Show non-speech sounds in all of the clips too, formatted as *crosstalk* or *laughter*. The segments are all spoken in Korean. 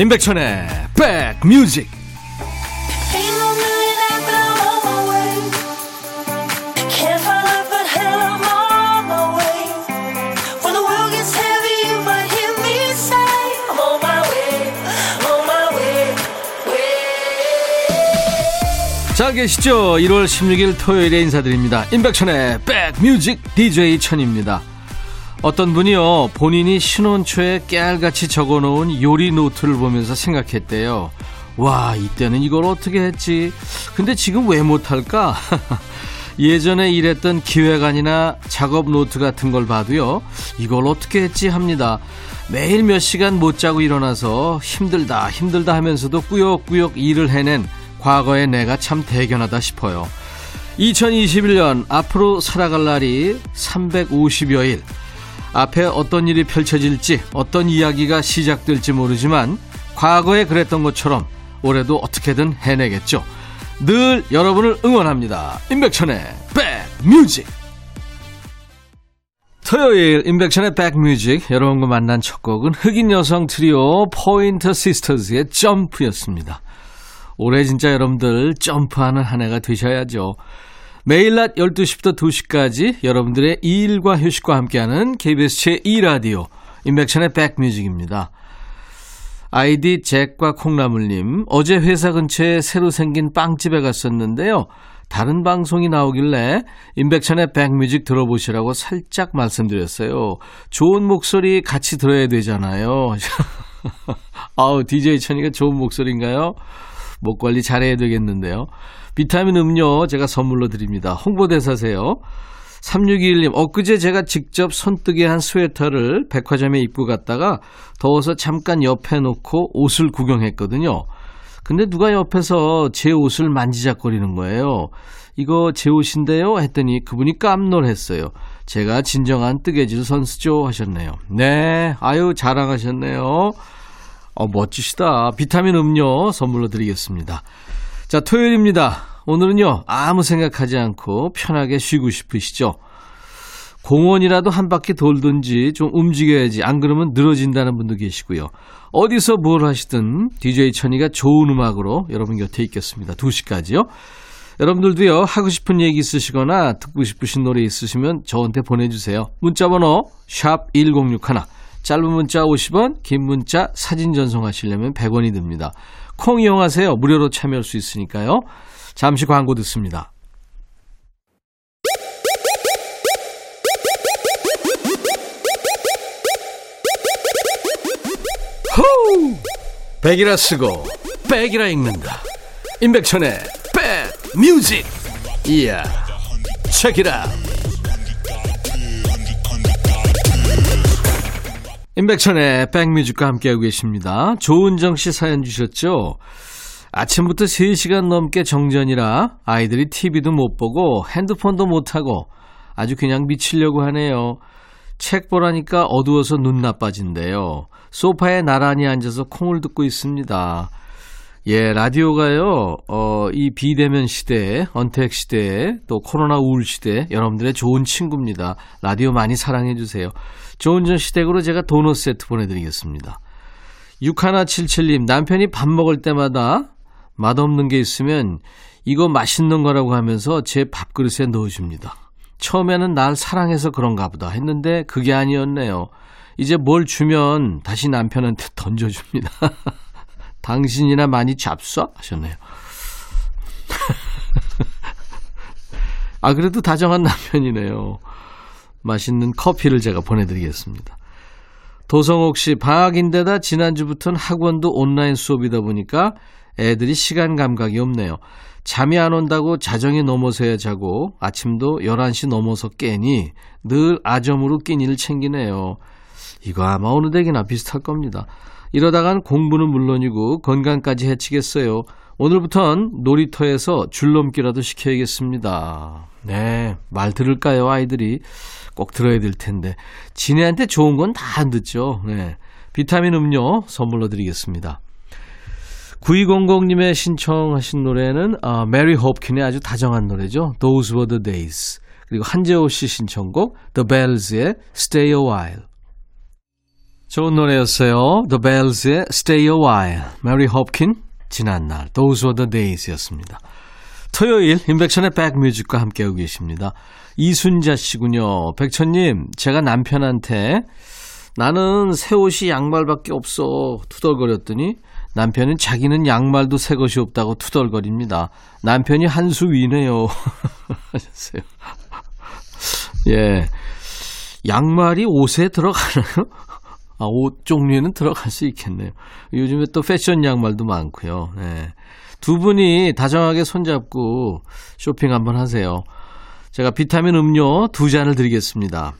임백천의 백뮤직 잘 계시죠? 1월 16일 토요일에 인사드립니다. 임백천의 백뮤직 DJ 천입니다. 어떤 분이요, 본인이 신혼 초에 깨알같이 적어 놓은 요리 노트를 보면서 생각했대요. 와, 이때는 이걸 어떻게 했지? 근데 지금 왜 못할까? *laughs* 예전에 일했던 기획안이나 작업 노트 같은 걸 봐도요, 이걸 어떻게 했지 합니다. 매일 몇 시간 못 자고 일어나서 힘들다, 힘들다 하면서도 꾸역꾸역 일을 해낸 과거의 내가 참 대견하다 싶어요. 2021년 앞으로 살아갈 날이 350여일. 앞에 어떤 일이 펼쳐질지 어떤 이야기가 시작될지 모르지만 과거에 그랬던 것처럼 올해도 어떻게든 해내겠죠. 늘 여러분을 응원합니다. 임백천의 백뮤직 토요일 임백천의 백뮤직 여러분과 만난 첫 곡은 흑인 여성 트리오 포인터 시스터즈의 점프였습니다. 올해 진짜 여러분들 점프하는 한 해가 되셔야죠. 매일 낮 12시부터 2시까지 여러분들의 일과 휴식과 함께하는 KBS 제2라디오 인백션의 백뮤직입니다. 아이디 잭과 콩나물님 어제 회사 근처에 새로 생긴 빵집에 갔었는데요. 다른 방송이 나오길래 인백천의 백뮤직 들어보시라고 살짝 말씀드렸어요. 좋은 목소리 같이 들어야 되잖아요. *laughs* 아우 DJ 천이가 좋은 목소리인가요? 목 관리 잘해야 되겠는데요. 비타민 음료 제가 선물로 드립니다. 홍보대사세요. 3621님, 엊그제 제가 직접 손뜨개 한 스웨터를 백화점에 입고 갔다가 더워서 잠깐 옆에 놓고 옷을 구경했거든요. 근데 누가 옆에서 제 옷을 만지작거리는 거예요. 이거 제 옷인데요? 했더니 그분이 깜놀했어요. 제가 진정한 뜨개질 선수죠? 하셨네요. 네, 아유, 자랑하셨네요. 어, 멋지시다. 비타민 음료 선물로 드리겠습니다. 자, 토요일입니다. 오늘은요, 아무 생각하지 않고 편하게 쉬고 싶으시죠? 공원이라도 한 바퀴 돌든지 좀 움직여야지. 안 그러면 늘어진다는 분도 계시고요. 어디서 뭘 하시든 DJ 천이가 좋은 음악으로 여러분 곁에 있겠습니다. 2시까지요. 여러분들도요, 하고 싶은 얘기 있으시거나 듣고 싶으신 노래 있으시면 저한테 보내주세요. 문자번호, 샵 1061. 짧은 문자 50원, 긴 문자 사진 전송하시려면 100원이 듭니다. 콩 이용하세요. 무료로 참여할 수 있으니까요. 잠시 광고 듣습니다. 호우! 백이라 쓰고 백이라 읽는다. 임백천의 백 뮤직. 이야. 책이라. 임백천의 백뮤직과 함께하고 계십니다. 조은정 씨 사연 주셨죠? 아침부터 3시간 넘게 정전이라 아이들이 TV도 못 보고 핸드폰도 못 하고 아주 그냥 미치려고 하네요. 책 보라니까 어두워서 눈 나빠진대요. 소파에 나란히 앉아서 콩을 듣고 있습니다. 예, 라디오가요, 어, 이 비대면 시대에, 언택 시대에, 또 코로나 우울 시대에 여러분들의 좋은 친구입니다. 라디오 많이 사랑해주세요. 좋은 전 시댁으로 제가 도넛 세트 보내드리겠습니다. 6177님, 남편이 밥 먹을 때마다 맛없는 게 있으면 이거 맛있는 거라고 하면서 제 밥그릇에 넣어줍니다. 처음에는 날 사랑해서 그런가 보다 했는데 그게 아니었네요. 이제 뭘 주면 다시 남편한테 *laughs* 던져줍니다. *laughs* 당신이나 많이 잡숴? 하셨네요. *laughs* 아, 그래도 다정한 남편이네요. 맛있는 커피를 제가 보내드리겠습니다. 도성옥 씨, 방학인데다 지난주부터는 학원도 온라인 수업이다 보니까 애들이 시간 감각이 없네요. 잠이 안 온다고 자정에 넘어서야 자고 아침도 11시 넘어서 깨니 늘 아점으로 끼니를 챙기네요. 이거 아마 어느 댁이나 비슷할 겁니다. 이러다간 공부는 물론이고 건강까지 해치겠어요. 오늘부턴 놀이터에서 줄넘기라도 시켜야겠습니다. 네, 말 들을까요, 아이들이? 꼭 들어야 될 텐데. 지네한테 좋은 건 다 안 듣죠. 네. 비타민 음료 선물로 드리겠습니다. 9200님의 신청하신 노래는 어, 메리 호프킨의 아주 다정한 노래죠. Those were the days. 그리고 한재호 씨 신청곡 The Bells의 Stay a While. 좋은 노래였어요. The Bells의 Stay a While, Mary Hopkin, 지난날, Those Were the Days였습니다. 토요일 인백션의 백뮤직과 함께하고 계십니다. 이순자 씨군요. 백천님, 제가 남편한테 나는 새 옷이 양말밖에 없어 투덜거렸더니 남편은 자기는 양말도 새 것이 없다고 투덜거립니다. 남편이 한 수 위네요. *laughs* 하셨어요. 예. 양말이 옷에 들어가나요? 아, 옷 종류에는 들어갈 수 있겠네요. 요즘에 또 패션 양말도 많고요. 네. 두 분이 다정하게 손잡고 쇼핑 한번 하세요. 제가 비타민 음료 두 잔을 드리겠습니다.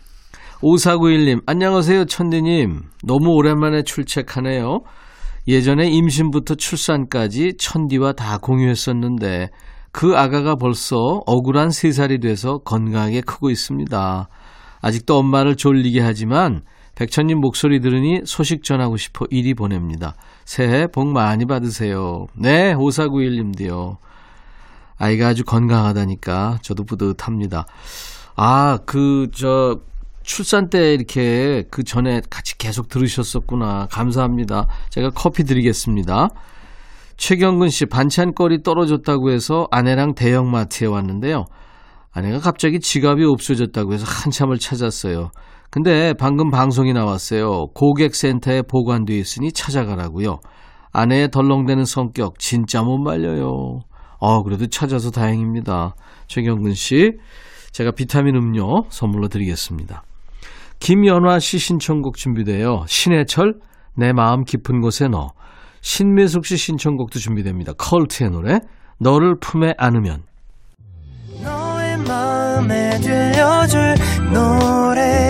5491님, 안녕하세요, 천디님. 너무 오랜만에 출첵하네요. 예전에 임신부터 출산까지 천디와 다 공유했었는데 그 아가가 벌써 억울한 3살이 돼서 건강하게 크고 있습니다. 아직도 엄마를 졸리게 하지만 백천님 목소리 들으니 소식 전하고 싶어 이리 보냅니다. 새해 복 많이 받으세요. 네, 5491님도요. 아이가 아주 건강하다니까 저도 뿌듯합니다. 아, 그, 저, 출산 때 이렇게 그 전에 같이 계속 들으셨었구나. 감사합니다. 제가 커피 드리겠습니다. 최경근 씨, 반찬거리 떨어졌다고 해서 아내랑 대형마트에 왔는데요. 아내가 갑자기 지갑이 없어졌다고 해서 한참을 찾았어요. 근데 방금 방송이 나왔어요. 고객센터에 보관돼 있으니 찾아가라고요. 아내의 덜렁대는 성격 진짜 못 말려요. 어, 그래도 찾아서 다행입니다. 최경근 씨, 제가 비타민 음료 선물로 드리겠습니다. 김연화 씨 신청곡 준비돼요. 신해철, 내 마음 깊은 곳에 너. 신미숙 씨 신청곡도 준비됩니다. 컬트의 노래, 너를 품에 안으면. 너의 마음에 들려줄 노래에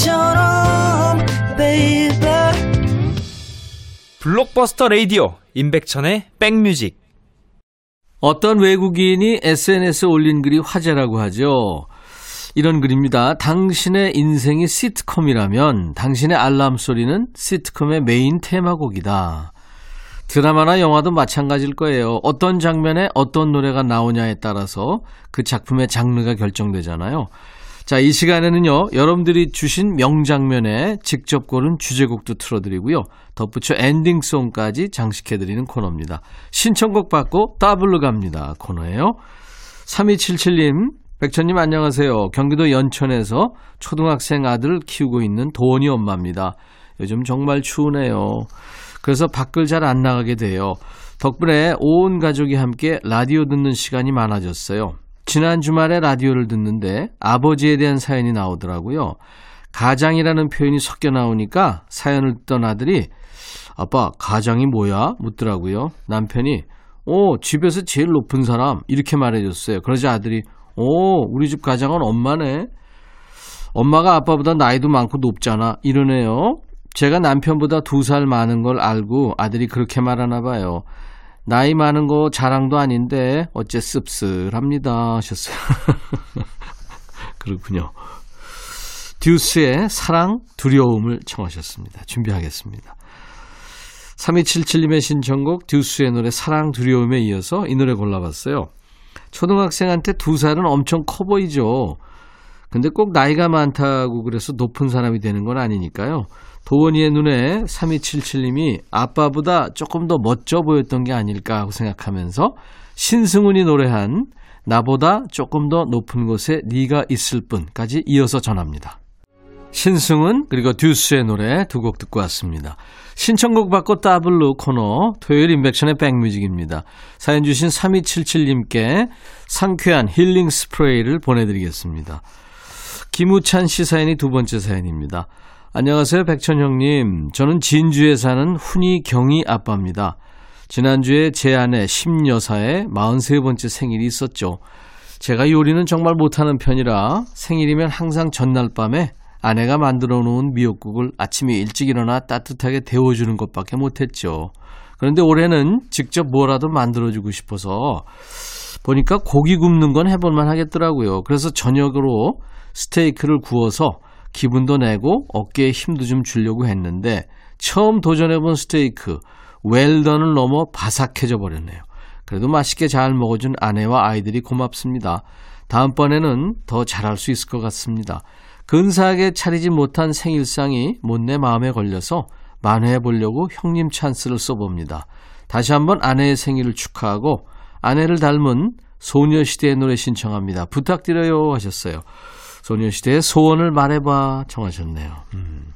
지금처럼 baby blockbuster radio 임백천의 백뮤직 어떤 외국인이 SNS에 올린 글이 화제라고 하죠. 이런 글입니다. 당신의 인생이 시트콤이라면 당신의 알람 소리는 시트콤의 메인 테마곡이다. 드라마나 영화도 마찬가지일 거예요. 어떤 장면에 어떤 노래가 나오냐에 따라서 그 작품의 장르가 결정되잖아요. 자, 이 시간에는요, 여러분들이 주신 명장면에 직접 고른 주제곡도 틀어드리고요. 덧붙여 엔딩송까지 장식해드리는 코너입니다. 신청곡 받고 따블로 갑니다. 코너예요. 3277님, 백천님 안녕하세요. 경기도 연천에서 초등학생 아들을 키우고 있는 도원이 엄마입니다. 요즘 정말 추우네요. 그래서 밖을 잘 안 나가게 돼요. 덕분에 온 가족이 함께 라디오 듣는 시간이 많아졌어요. 지난 주말에 라디오를 듣는데 아버지에 대한 사연이 나오더라고요. 가장이라는 표현이 섞여 나오니까 사연을 듣던 아들이 아빠 가장이 뭐야? 묻더라고요. 남편이 오 집에서 제일 높은 사람 이렇게 말해줬어요. 그러자 아들이 오 우리 집 가장은 엄마네. 엄마가 아빠보다 나이도 많고 높잖아 이러네요. 제가 남편보다 두 살 많은 걸 알고 아들이 그렇게 말하나 봐요. 나이 많은 거 자랑도 아닌데 어째 씁쓸합니다 하셨어요. *laughs* 그렇군요. 듀스의 사랑, 두려움을 청하셨습니다. 준비하겠습니다. 3277님의 신청곡 듀스의 노래 사랑, 두려움에 이어서 이 노래 골라봤어요. 초등학생한테 두 살은 엄청 커 보이죠. 근데 꼭 나이가 많다고 그래서 높은 사람이 되는 건 아니니까요. 도원이의 눈에 3277님이 아빠보다 조금 더 멋져 보였던 게 아닐까 하고 생각하면서 신승훈이 노래한 나보다 조금 더 높은 곳에 네가 있을 뿐까지 이어서 전합니다. 신승훈 그리고 듀스의 노래 두 곡 듣고 왔습니다. 신청곡 받고 따블로 코너 토요일 인백션의 백뮤직입니다. 사연 주신 3277님께 상쾌한 힐링 스프레이를 보내드리겠습니다. 김우찬 씨 사연이 두 번째 사연입니다. 안녕하세요, 백천형님. 저는 진주에 사는 훈이 경이 아빠입니다. 지난주에 제 아내 심여사의 43번째 생일이 있었죠. 제가 요리는 정말 못하는 편이라 생일이면 항상 전날 밤에 아내가 만들어 놓은 미역국을 아침에 일찍 일어나 따뜻하게 데워주는 것밖에 못했죠. 그런데 올해는 직접 뭐라도 만들어주고 싶어서 보니까 고기 굽는 건 해볼만 하겠더라고요. 그래서 저녁으로 스테이크를 구워서 기분도 내고 어깨에 힘도 좀 주려고 했는데 처음 도전해본 스테이크 웰던을 넘어 바삭해져 버렸네요. 그래도 맛있게 잘 먹어준 아내와 아이들이 고맙습니다. 다음번에는 더 잘할 수 있을 것 같습니다. 근사하게 차리지 못한 생일상이 못내 마음에 걸려서 만회해 보려고 형님 찬스를 써봅니다. 다시 한번 아내의 생일을 축하하고 아내를 닮은 소녀시대의 노래 신청합니다. 부탁드려요 하셨어요. 소녀시대의 소원을 말해봐 청하셨네요. 음.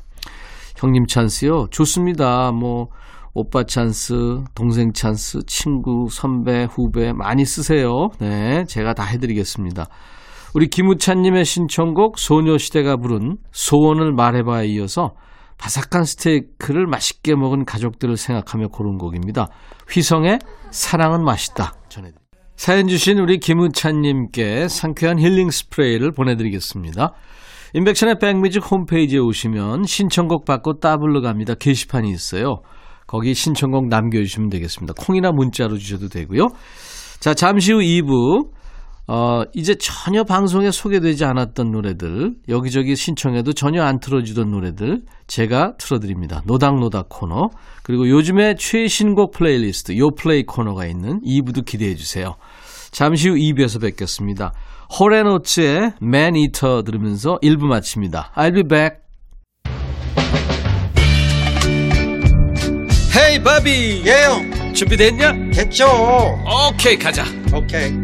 형님 찬스요? 좋습니다. 뭐 오빠 찬스, 동생 찬스, 친구, 선배, 후배 많이 쓰세요. 네, 제가 다 해드리겠습니다. 우리 김우찬님의 신청곡 소녀시대가 부른 소원을 말해봐에 이어서 바삭한 스테이크를 맛있게 먹은 가족들을 생각하며 고른 곡입니다. 휘성의 사랑은 맛있다 전해드립니다. 사연 주신 우리 김우찬님께 상쾌한 힐링 스프레이를 보내드리겠습니다. 인백션의 백뮤직 홈페이지에 오시면 신청곡 받고 따블로 갑니다. 게시판이 있어요. 거기 신청곡 남겨주시면 되겠습니다. 콩이나 문자로 주셔도 되고요. 자, 잠시 후 2부. 어, 이제 전혀 방송에 소개되지 않았던 노래들, 여기저기 신청해도 전혀 안 틀어주던 노래들, 제가 틀어드립니다. 노닥노닥 코너. 그리고 요즘에 최신곡 플레이리스트, 요 플레이 코너가 있는 2부도 기대해 주세요. 잠시 후 2부에서 뵙겠습니다. 호레노츠의 Man Eater 들으면서 1부 마칩니다. I'll be back. Hey Bobby 예, 형. 준비됐냐? 됐죠. 오케이 가자 오케이.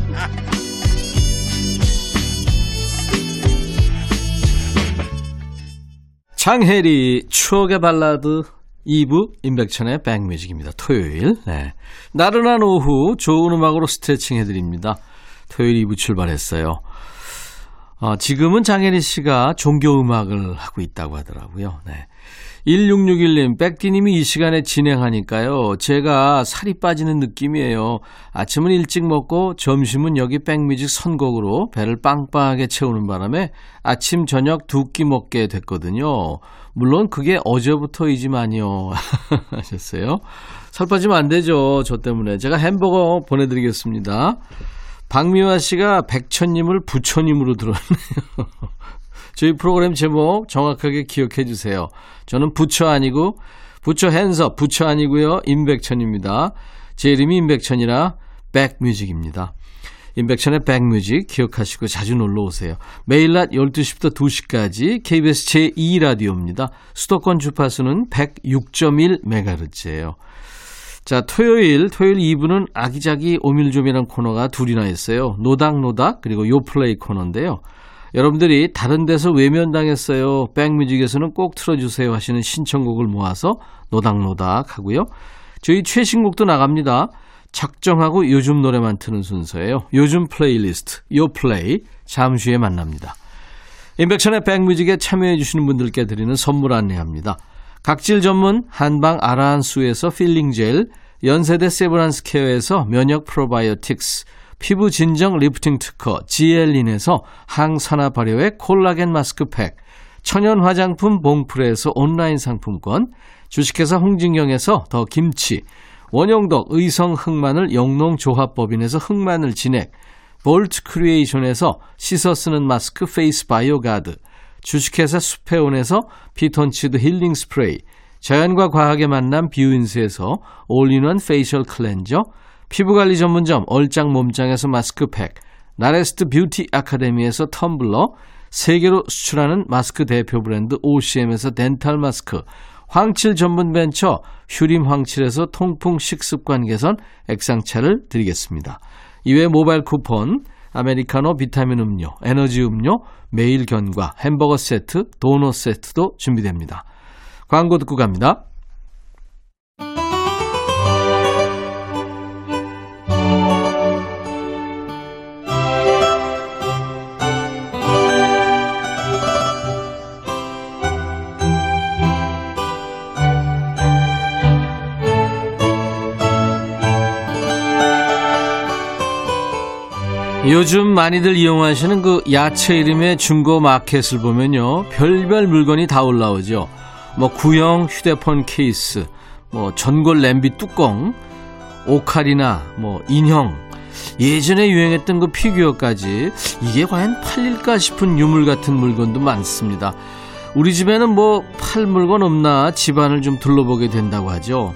장혜리 추억의 발라드 2부 임백천의 백뮤직입니다. 토요일 네. 나른한 오후 좋은 음악으로 스트레칭 해드립니다. 토요일 2부 출발했어요. 어, 지금은 장혜리 씨가 종교 음악을 하고 있다고 하더라고요. 네. 1661님, 백디님이 이 시간에 진행하니까요. 제가 살이 빠지는 느낌이에요. 아침은 일찍 먹고 점심은 여기 백뮤직 선곡으로 배를 빵빵하게 채우는 바람에 아침, 저녁 두 끼 먹게 됐거든요. 물론 그게 어제부터이지만요. *laughs* 하셨어요. 살 빠지면 안 되죠. 저 때문에. 제가 햄버거 보내드리겠습니다. 박미화 씨가 백천님을 부처님으로 들었네요. *laughs* 저희 프로그램 제목 정확하게 기억해 주세요. 저는 부처 아니고 부처 핸서 부처 아니고요. 임백천입니다. 제 이름이 임백천이라 백뮤직입니다. 임백천의 백뮤직 기억하시고 자주 놀러 오세요. 매일 낮 12시부터 2시까지 KBS 제2라디오입니다. 수도권 주파수는 106.1MHz예요. 자, 토요일, 토요일 2부는 아기자기 오밀조밀한 코너가 둘이나 있어요. 노닥노닥, 그리고 요플레이 코너인데요. 여러분들이 다른 데서 외면당했어요. 백뮤직에서는 꼭 틀어주세요 하시는 신청곡을 모아서 노닥노닥 하고요. 저희 최신곡도 나갑니다. 작정하고 요즘 노래만 트는 순서예요. 요즘 플레이리스트, 요 플레이, 잠시 후에 만납니다. 임백천의 백뮤직에 참여해주시는 분들께 드리는 선물 안내합니다. 각질 전문 한방 아라한수에서 필링 젤, 연세대 세브란스 케어에서 면역 프로바이오틱스, 피부 진정 리프팅 특허 지엘린에서 항산화 발효의 콜라겐 마스크팩, 천연 화장품 봉프레에서 온라인 상품권, 주식회사 홍진경에서 더 김치, 원용덕 의성 흑마늘 영농조합법인에서 흑마늘 진액, 볼트 크리에이션에서 씻어 쓰는 마스크 페이스 바이오 가드, 주식회사 수페온에서 피톤치드 힐링 스프레이, 자연과 과학의 만남 뷰인스에서 올인원 페이셜 클렌저, 피부관리 전문점 얼짱 몸짱에서 마스크팩, 나레스트 뷰티 아카데미에서 텀블러, 세계로 수출하는 마스크 대표 브랜드 OCM에서 덴탈 마스크, 황칠 전문 벤처 휴림 황칠에서 통풍 식습관 개선 액상차를 드리겠습니다. 이외 모바일 쿠폰, 아메리카노 비타민 음료, 에너지 음료, 매일 견과, 햄버거 세트, 도넛 세트도 준비됩니다. 광고 듣고 갑니다. 요즘 많이들 이용하시는 그 야채 이름의 중고 마켓을 보면요. 별별 물건이 다 올라오죠. 뭐 구형 휴대폰 케이스, 뭐 전골 냄비 뚜껑, 오카리나, 뭐 인형, 예전에 유행했던 그 피규어까지 이게 과연 팔릴까 싶은 유물 같은 물건도 많습니다. 우리 집에는 뭐 팔 물건 없나 집안을 좀 둘러보게 된다고 하죠.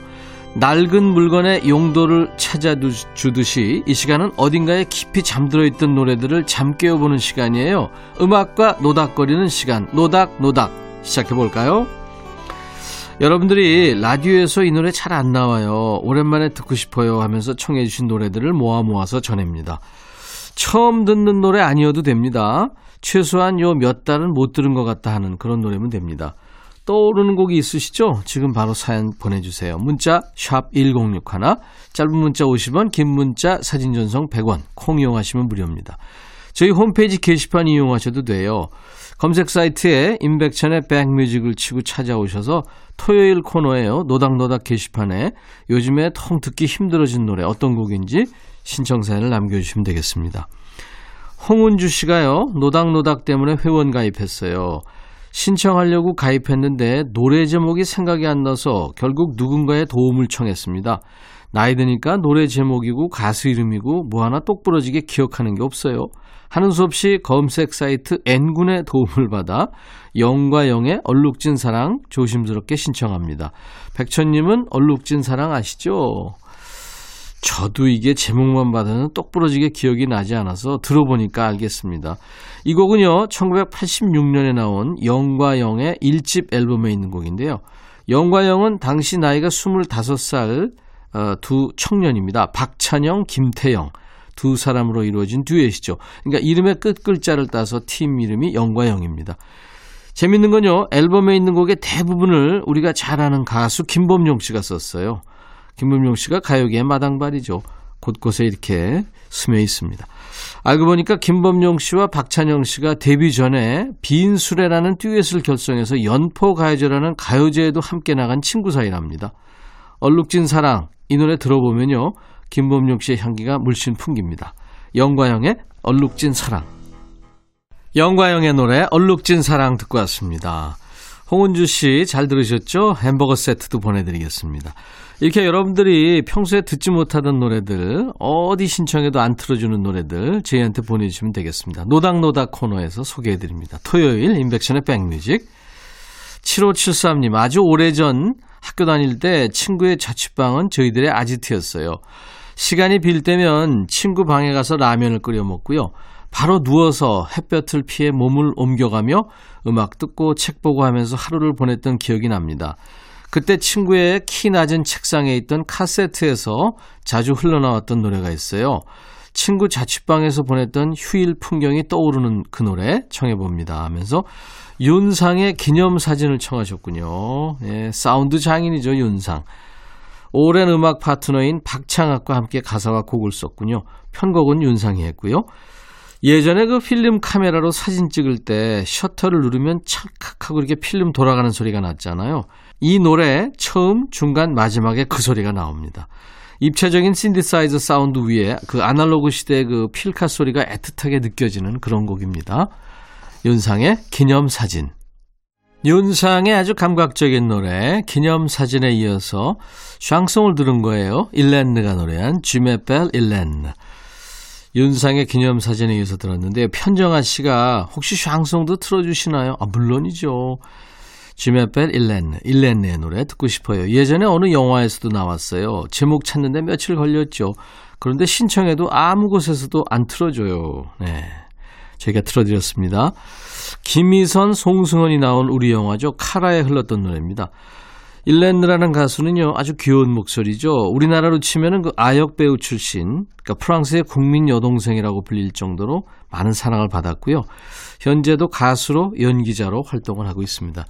낡은 물건의 용도를 찾아주듯이 이 시간은 어딘가에 깊이 잠들어 있던 노래들을 잠 깨워보는 시간이에요. 음악과 노닥거리는 시간, 노닥 노닥 시작해볼까요? 여러분들이 라디오에서 이 노래 잘 안 나와요. 오랜만에 듣고 싶어요 하면서 청해주신 노래들을 모아 모아서 전합니다. 처음 듣는 노래 아니어도 됩니다. 최소한 요 몇 달은 못 들은 것 같다 하는 그런 노래면 됩니다. 떠오르는 곡이 있으시죠? 지금 바로 사연 보내주세요. 문자 1061, 짧은 문자 50원, 긴 문자 사진 전송 100원, 콩 이용하시면 무료입니다. 저희 홈페이지 게시판 이용하셔도 돼요. 검색 사이트에 임백천의 백뮤직을 치고 찾아오셔서 토요일 코너에요. 노닥노닥 게시판에 요즘에 통 듣기 힘들어진 노래 어떤 곡인지 신청 사연을 남겨주시면 되겠습니다. 홍은주 씨가요. 노닥노닥 때문에 회원 가입했어요. 신청하려고 가입했는데 노래 제목이 생각이 안 나서 결국 누군가의 도움을 청했습니다. 나이 드니까 노래 제목이고 가수 이름이고 뭐 하나 똑부러지게 기억하는 게 없어요. 하는 수 없이 검색 사이트 N군의 도움을 받아 영과 영의 얼룩진 사랑 조심스럽게 신청합니다. 백천님은 얼룩진 사랑 아시죠? 저도 이게 제목만 받아는 똑부러지게 기억이 나지 않아서 들어보니까 알겠습니다. 이 곡은요, 1986년에 나온 영과 영의 1집 앨범에 있는 곡인데요. 영과 영은 당시 나이가 25살 어, 두 청년입니다. 박찬영, 김태영. 두 사람으로 이루어진 듀엣이죠. 그러니까 이름의 끝 글자를 따서 팀 이름이 영과 영입니다. 재밌는 건요, 앨범에 있는 곡의 대부분을 우리가 잘 아는 가수 김범용 씨가 썼어요. 김범용 씨가 가요계의 마당발이죠. 곳곳에 이렇게 스며 있습니다. 알고 보니까 김범용 씨와 박찬영 씨가 데뷔 전에 빈 수레라는 듀엣을 결성해서 연포 가요제라는 가요제에도 함께 나간 친구 사이랍니다. 얼룩진 사랑 이 노래 들어보면요. 김범용 씨의 향기가 물씬 풍깁니다. 영과영의 얼룩진 사랑 영과영의 노래 얼룩진 사랑 듣고 왔습니다. 홍은주 씨 잘 들으셨죠? 햄버거 세트도 보내드리겠습니다. 이렇게 여러분들이 평소에 듣지 못하던 노래들, 어디 신청해도 안 틀어주는 노래들 저희한테 보내주시면 되겠습니다. 노닥노닥 코너에서 소개해드립니다. 토요일 인백션의 백뮤직. 7573님, 아주 오래전 학교 다닐 때 친구의 자취방은 저희들의 아지트였어요. 시간이 빌 때면 친구 방에 가서 라면을 끓여 먹고요. 바로 누워서 햇볕을 피해 몸을 옮겨가며 음악 듣고 책 보고 하면서 하루를 보냈던 기억이 납니다. 그때 친구의 키 낮은 책상에 있던 카세트에서 자주 흘러나왔던 노래가 있어요. 친구 자취방에서 보냈던 휴일 풍경이 떠오르는 그 노래 청해봅니다 하면서 윤상의 기념사진을 청하셨군요. 예, 사운드 장인이죠, 윤상. 오랜 음악 파트너인 박창학과 함께 가사와 곡을 썼군요. 편곡은 윤상이 했고요. 예전에 그 필름 카메라로 사진 찍을 때 셔터를 누르면 찰칵하고 이렇게 필름 돌아가는 소리가 났잖아요. 이 노래 처음 중간 마지막에 그 소리가 나옵니다. 입체적인 신디사이저 사운드 위에 그 아날로그 시대의 그 필카 소리가 애틋하게 느껴지는 그런 곡입니다. 윤상의 기념사진. 윤상의 아주 감각적인 노래 기념사진에 이어서 샹송을 들은 거예요. 일렌느가 노래한 쥐메벨 일렌느. 윤상의 기념사진에 이어서 들었는데 편정아 씨가 혹시 샹송도 틀어주시나요? 아 물론이죠. 지메벨 일렌, 일렌의 노래 듣고 싶어요. 예전에 어느 영화에서도 나왔어요. 제목 찾는데 며칠 걸렸죠. 그런데 신청해도 아무 곳에서도 안 틀어줘요. 네. 저희가 틀어드렸습니다. 김희선, 송승헌이 나온 우리 영화죠. 카라에 흘렀던 노래입니다. 일랜드라는 가수는요, 아주 귀여운 목소리죠. 우리나라로 치면은 그 아역 배우 출신, 그러니까 프랑스의 국민 여동생이라고 불릴 정도로 많은 사랑을 받았고요. 현재도 가수로 연기자로 활동을 하고 있습니다.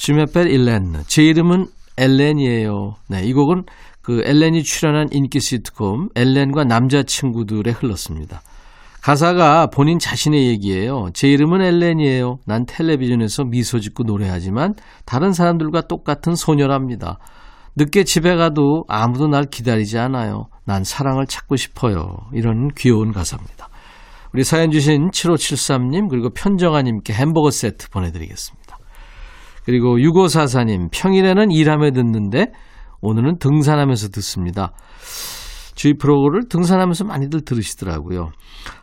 주메펠 일랜드. 제 이름은 엘렌이에요. 네, 이 곡은 그 엘렌이 출연한 인기 시트콤 엘렌과 남자친구들에 흘렀습니다. 가사가 본인 자신의 얘기예요. 제 이름은 엘렌이에요. 난 텔레비전에서 미소 짓고 노래하지만 다른 사람들과 똑같은 소녀랍니다. 늦게 집에 가도 아무도 날 기다리지 않아요. 난 사랑을 찾고 싶어요. 이런 귀여운 가사입니다. 우리 사연 주신 7573님 그리고 편정아님께 햄버거 세트 보내드리겠습니다. 그리고 6544님 평일에는 일하며 듣는데 오늘은 등산하면서 듣습니다. 주위 프로그램을 등산하면서 많이들 들으시더라고요.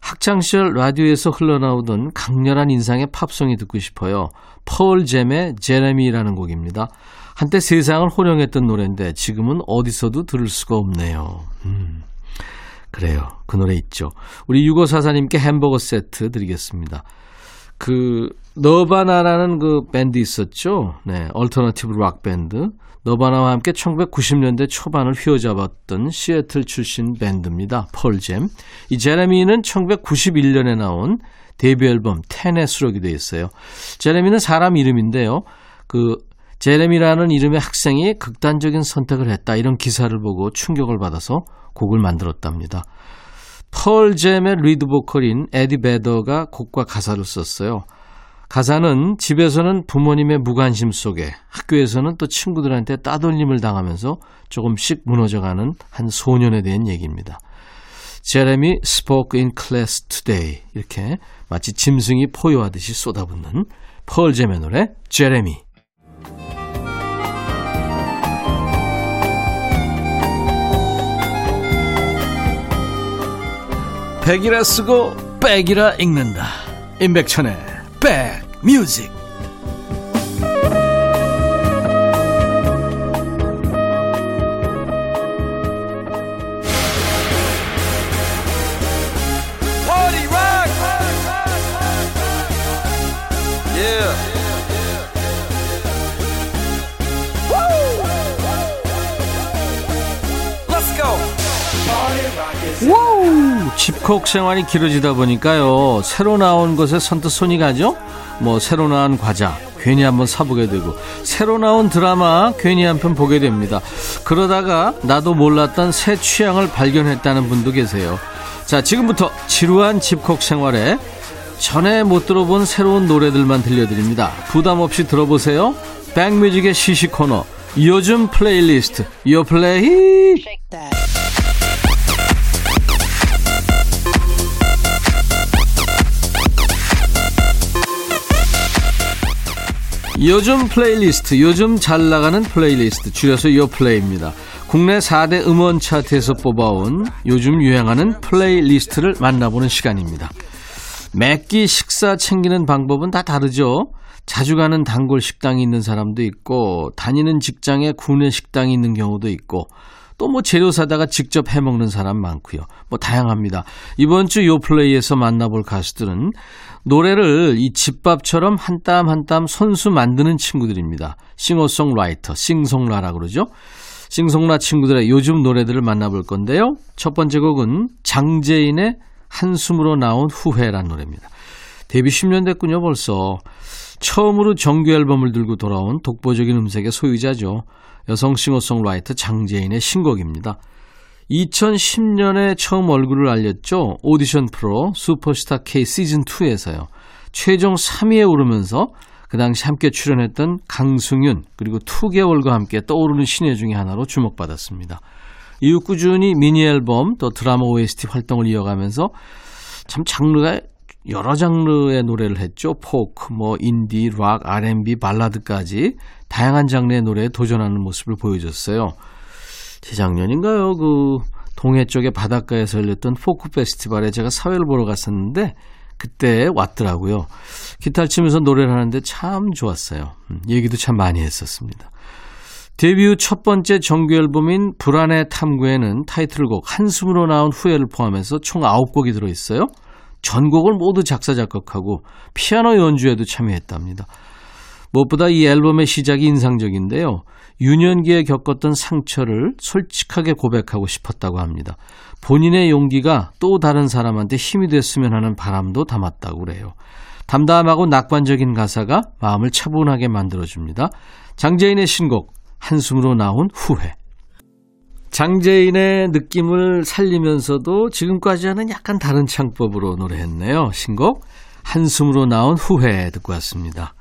학창시절 라디오에서 흘러나오던 강렬한 인상의 팝송이 듣고 싶어요. 펄잼의 제레미라는 곡입니다. 한때 세상을 호령했던 노래인데 지금은 어디서도 들을 수가 없네요. 음, 그래요. 그 노래 있죠. 우리 6544님께 햄버거 세트 드리겠습니다. 그 너바나라는 그 밴드 있었죠. 네, alternative rock 밴드. 너바나와 함께 1990년대 초반을 휘어잡았던 시애틀 출신 밴드입니다. 펄잼. 이 제레미는 1991년에 나온 데뷔 앨범 Ten에 수록이 되어 있어요. 제레미는 사람 이름인데요. 그 제레미라는 이름의 학생이 극단적인 선택을 했다 이런 기사를 보고 충격을 받아서 곡을 만들었답니다. 펄잼의 리드 보컬인 에디 베더가 곡과 가사를 썼어요. 가사는 집에서는 부모님의 무관심 속에 학교에서는 또 친구들한테 따돌림을 당하면서 조금씩 무너져가는 한 소년에 대한 얘기입니다. 제레미 spoke in class today. 이렇게 마치 짐승이 포효하듯이 쏟아붓는 펄잼의 노래 제레미 백이라 쓰고 백이라 읽는다. 임백천의 백뮤 집콕 생활이 길어지다 보니까요 새로 나온 것에 선뜻 손이 가죠? 뭐 새로 나온 과자 괜히 한번 사보게 되고 새로 나온 드라마 괜히 한 편 보게 됩니다. 그러다가 나도 몰랐던 새 취향을 발견했다는 분도 계세요. 자 지금부터 지루한 집콕 생활에 전에 못 들어본 새로운 노래들만 들려드립니다. 부담 없이 들어보세요. 백뮤직의 시시 코너 요즘 플레이리스트 요 플레이 요즘 플레이리스트, 요즘 잘 나가는 플레이리스트, 줄여서 요플레이입니다. 국내 4대 음원 차트에서 뽑아온 요즘 유행하는 playlist를 만나보는 시간입니다. 매끼 식사 챙기는 방법은 다 다르죠. 자주 가는 단골 식당이 있는 사람도 있고, 다니는 직장에 구내 식당이 있는 경우도 있고, 또 뭐 재료 사다가 직접 해 먹는 사람 많고요. 뭐 다양합니다. 이번 주 요플레이에서 만나볼 가수들은 노래를 이 집밥처럼 한 땀 한땀 손수 만드는 친구들입니다. 싱어송라이터, 싱송라라 그러죠. 싱송라 친구들의 요즘 노래들을 만나볼 건데요. 첫 번째 곡은 장재인의 한숨으로 나온 후회란 노래입니다. 데뷔 10년 됐군요, 벌써. 처음으로 정규 앨범을 들고 돌아온 독보적인 음색의 소유자죠. 여성 싱어송라이터 장재인의 신곡입니다. 2010년에 처음 얼굴을 알렸죠. 오디션 프로 슈퍼스타 K 시즌2에서요. 최종 3위에 오르면서 그 당시 함께 출연했던 강승윤 그리고 투개월과 함께 떠오르는 신예 중의 하나로 주목받았습니다. 이후 꾸준히 미니 앨범 또 드라마 OST 활동을 이어가면서 참 장르가 여러 장르의 노래를 했죠. 포크, 뭐 인디, 락, R&B, 발라드까지 다양한 장르의 노래에 도전하는 모습을 보여줬어요. 재작년인가요? 그 동해 쪽의 바닷가에서 열렸던 포크 페스티벌에 제가 사회를 보러 갔었는데 그때 왔더라고요. 기타를 치면서 노래를 하는데 참 좋았어요. 음, 얘기도 참 많이 했었습니다. 데뷔 후 첫 번째 정규 앨범인 불안의 탐구에는 타이틀곡 한숨으로 나온 후회를 포함해서 총 9곡이 들어있어요. 전곡을 모두 작사, 작곡하고 피아노 연주에도 참여했답니다. 무엇보다 이 앨범의 시작이 인상적인데요. 유년기에 겪었던 상처를 솔직하게 고백하고 싶었다고 합니다. 본인의 용기가 또 다른 사람한테 힘이 됐으면 하는 바람도 담았다고 그래요. 담담하고 낙관적인 가사가 마음을 차분하게 만들어줍니다. 장재인의 신곡 한숨으로 나온 후회. 장재인의 느낌을 살리면서도 지금까지와는 약간 다른 창법으로 노래했네요. 신곡 한숨으로 나온 후회 듣고 왔습니다.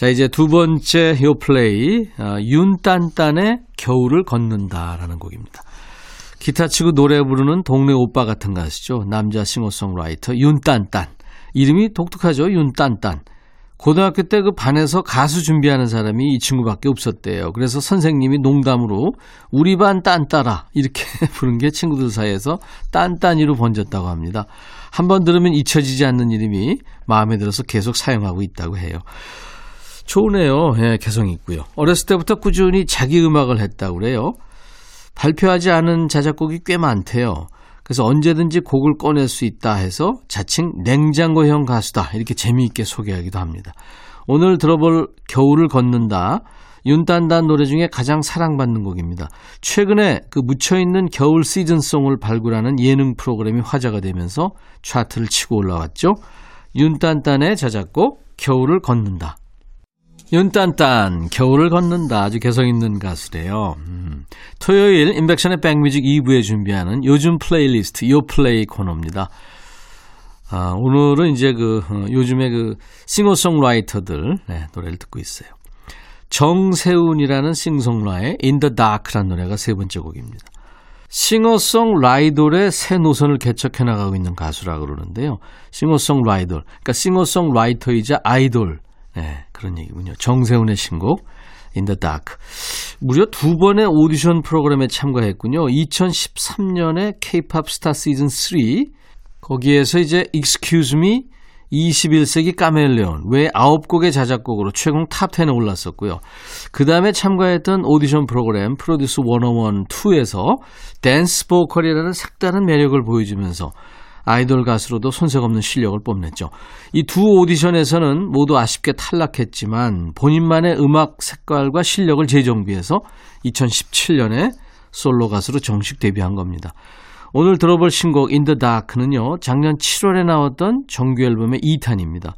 자 이제 두 번째 요 플레이 아, 윤딴딴의 겨울을 걷는다라는 곡입니다. 기타 치고 노래 부르는 동네 오빠 같은 가수죠. 남자 싱어송라이터 윤딴딴. 이름이 독특하죠. 윤딴딴. 고등학교 때 그 반에서 가수 준비하는 사람이 이 친구밖에 없었대요. 그래서 선생님이 농담으로 우리 반 딴따라 이렇게 *laughs* 부른 게 친구들 사이에서 딴딴이로 번졌다고 합니다. 한 번 들으면 잊혀지지 않는 이름이 마음에 들어서 계속 사용하고 있다고 해요. 좋으네요. 예, 개성 있고요. 어렸을 때부터 꾸준히 자기 음악을 했다고 그래요. 발표하지 않은 자작곡이 꽤 많대요. 그래서 언제든지 곡을 꺼낼 수 있다 해서 자칭 냉장고형 가수다 이렇게 재미있게 소개하기도 합니다. 오늘 들어볼 겨울을 걷는다. 윤단단 노래 중에 가장 사랑받는 곡입니다. 최근에 그 묻혀있는 겨울 시즌송을 발굴하는 예능 프로그램이 화제가 되면서 차트를 치고 올라왔죠. 윤단단의 자작곡 겨울을 걷는다. 윤딴딴 겨울을 걷는다 아주 개성 있는 가수래요. 음. 토요일 임백천의 백뮤직 2부에 준비하는 요즘 플레이리스트 요플레이 코너입니다. 아, 오늘은 이제 그 어, 요즘에 그 싱어송라이터들 네, 노래를 듣고 있어요. 정세운이라는 싱송라의 the Dark라는 노래가 세 번째 곡입니다. 싱어송라이돌의 새 노선을 개척해 나가고 있는 가수라 그러는데요. 싱어송라이돌, 그러니까 싱어송라이터이자 아이돌 네, 그런 얘기군요. 정세운의 신곡 In the Dark. 무려 두 번의 오디션 프로그램에 참가했군요. 2013년에 K-pop 스타 시즌 3 거기에서 이제 Excuse Me 21세기 까멜레온 외 9곡의 자작곡으로 최종 탑10에 올랐었고요. 그 다음에 참가했던 오디션 프로그램 프로듀스 101 2에서 댄스 보컬이라는 색다른 매력을 보여주면서 아이돌 가수로도 손색 없는 실력을 뽐냈죠. 이 두 오디션에서는 모두 아쉽게 탈락했지만 본인만의 음악 색깔과 실력을 재정비해서 2017년에 솔로 가수로 정식 데뷔한 겁니다. 오늘 들어볼 신곡 In the Dark는요, 작년 7월에 나왔던 정규 앨범의 2탄입니다.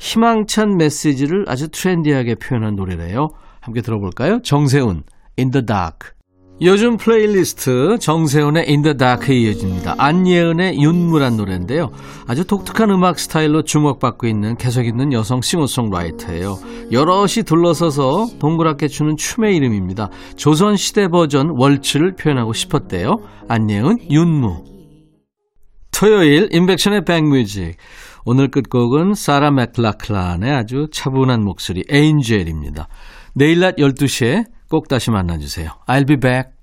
희망찬 메시지를 아주 트렌디하게 표현한 노래래요. 함께 들어볼까요? 정세운, In the Dark. 요즘 플레이리스트 정세훈의 the Dark에 이어집니다. 안예은의 윤무란 노래인데요. 아주 독특한 음악 스타일로 주목받고 있는 개성 있는 여성 싱어송라이터예요. 여럿이 둘러서서 동그랗게 추는 춤의 이름입니다. 조선시대 버전 왈츠를 표현하고 싶었대요. 안예은, 윤무. 토요일 임백천의 백뮤직. 오늘 끝곡은 사라 맥락클란의 아주 차분한 목소리 Angel입니다. 내일 낮 12시에 꼭 다시 만나주세요. I'll be back.